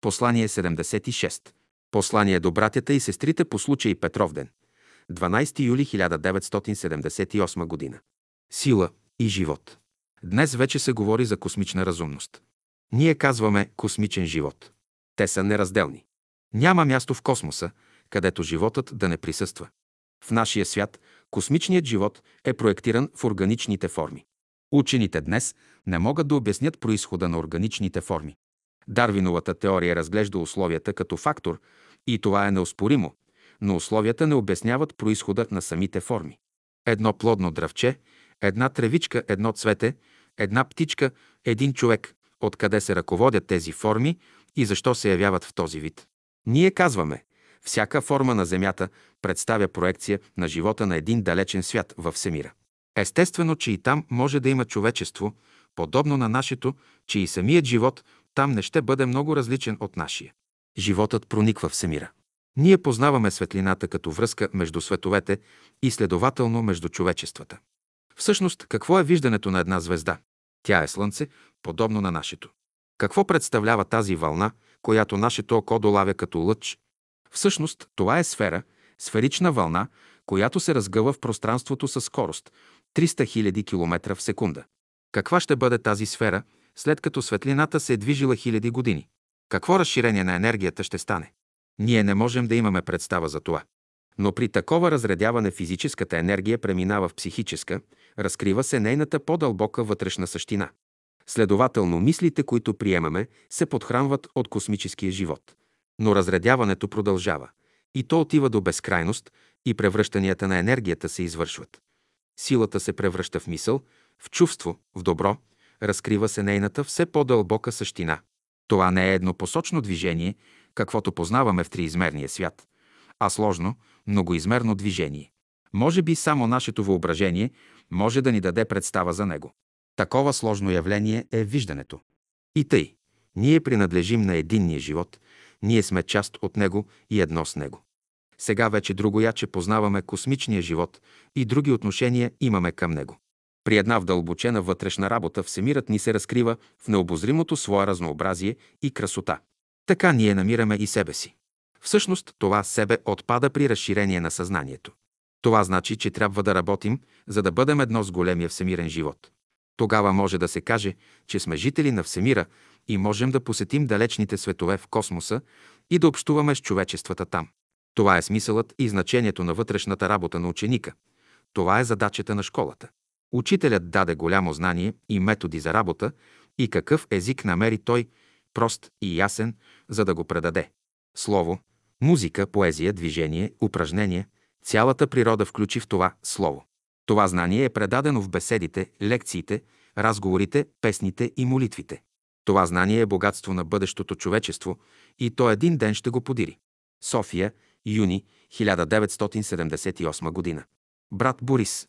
Послание 76. Послание до братята и сестрите по случай Петровден. 12 юли 1978 година. Сила и живот. Днес вече се говори за космична разумност. Ние казваме космичен живот. Те са неразделни. Няма място в космоса, където животът да не присъства. В нашия свят космичният живот е проектиран в органичните форми. Учените днес не могат да обяснят происхода на органичните форми. Дарвиновата теория разглежда условията като фактор и това е неоспоримо, но условията не обясняват происхода на самите форми. Едно плодно дръвче, една тревичка, едно цвете, една птичка, един човек, откъде се ръководят тези форми и защо се явяват в този вид. Ние казваме, всяка форма на Земята представя проекция на живота на един далечен свят във Всемира. Естествено, че и там може да има човечество, подобно на нашето, че и самият живот там не ще бъде много различен от нашия. Животът прониква в Всемира. Ние познаваме светлината като връзка между световете и следователно между човечествата. Всъщност, какво е виждането на една звезда? Тя е Слънце, подобно на нашето. Какво представлява тази вълна, която нашето око долавя като лъч? Всъщност, това е сфера, сферична вълна, която се разгъва в пространството със скорост 300 000 км в секунда. Каква ще бъде тази сфера, след като светлината се е движила хиляди години? Какво разширение на енергията ще стане? Ние не можем да имаме представа за това. Но при такова разредяване физическата енергия преминава в психическа, разкрива се нейната по-дълбока вътрешна същина. Следователно, мислите, които приемаме, се подхранват от космическия живот. Но разредяването продължава. И то отива до безкрайност и превръщанията на енергията се извършват. Силата се превръща в мисъл, в чувство, в добро, разкрива се нейната все по-дълбока същина. Това не е еднопосочно движение, каквото познаваме в триизмерния свят, а сложно, многоизмерно движение. Може би само нашето въображение може да ни даде представа за него. Такова сложно явление е виждането. И тъй, ние принадлежим на единния живот, ние сме част от него и едно с него. Сега вече друго яче познаваме космичния живот и други отношения имаме към него. При една вдълбочена вътрешна работа всемирът ни се разкрива в необозримото свое разнообразие и красота. Така ние намираме и себе си. Всъщност това себе отпада при разширение на съзнанието. Това значи, че трябва да работим, за да бъдем едно с големия всемирен живот. Тогава може да се каже, че сме жители на Всемира и можем да посетим далечните светове в космоса и да общуваме с човечествата там. Това е смисълът и значението на вътрешната работа на ученика. Това е задачата на школата. Учителят даде голямо знание и методи за работа и какъв език намери той, прост и ясен, за да го предаде. Слово, музика, поезия, движение, упражнение, цялата природа включи в това слово. Това знание е предадено в беседите, лекциите, разговорите, песните и молитвите. Това знание е богатство на бъдещото човечество и то един ден ще го подири. София, юни 1978 година. Брат Борис.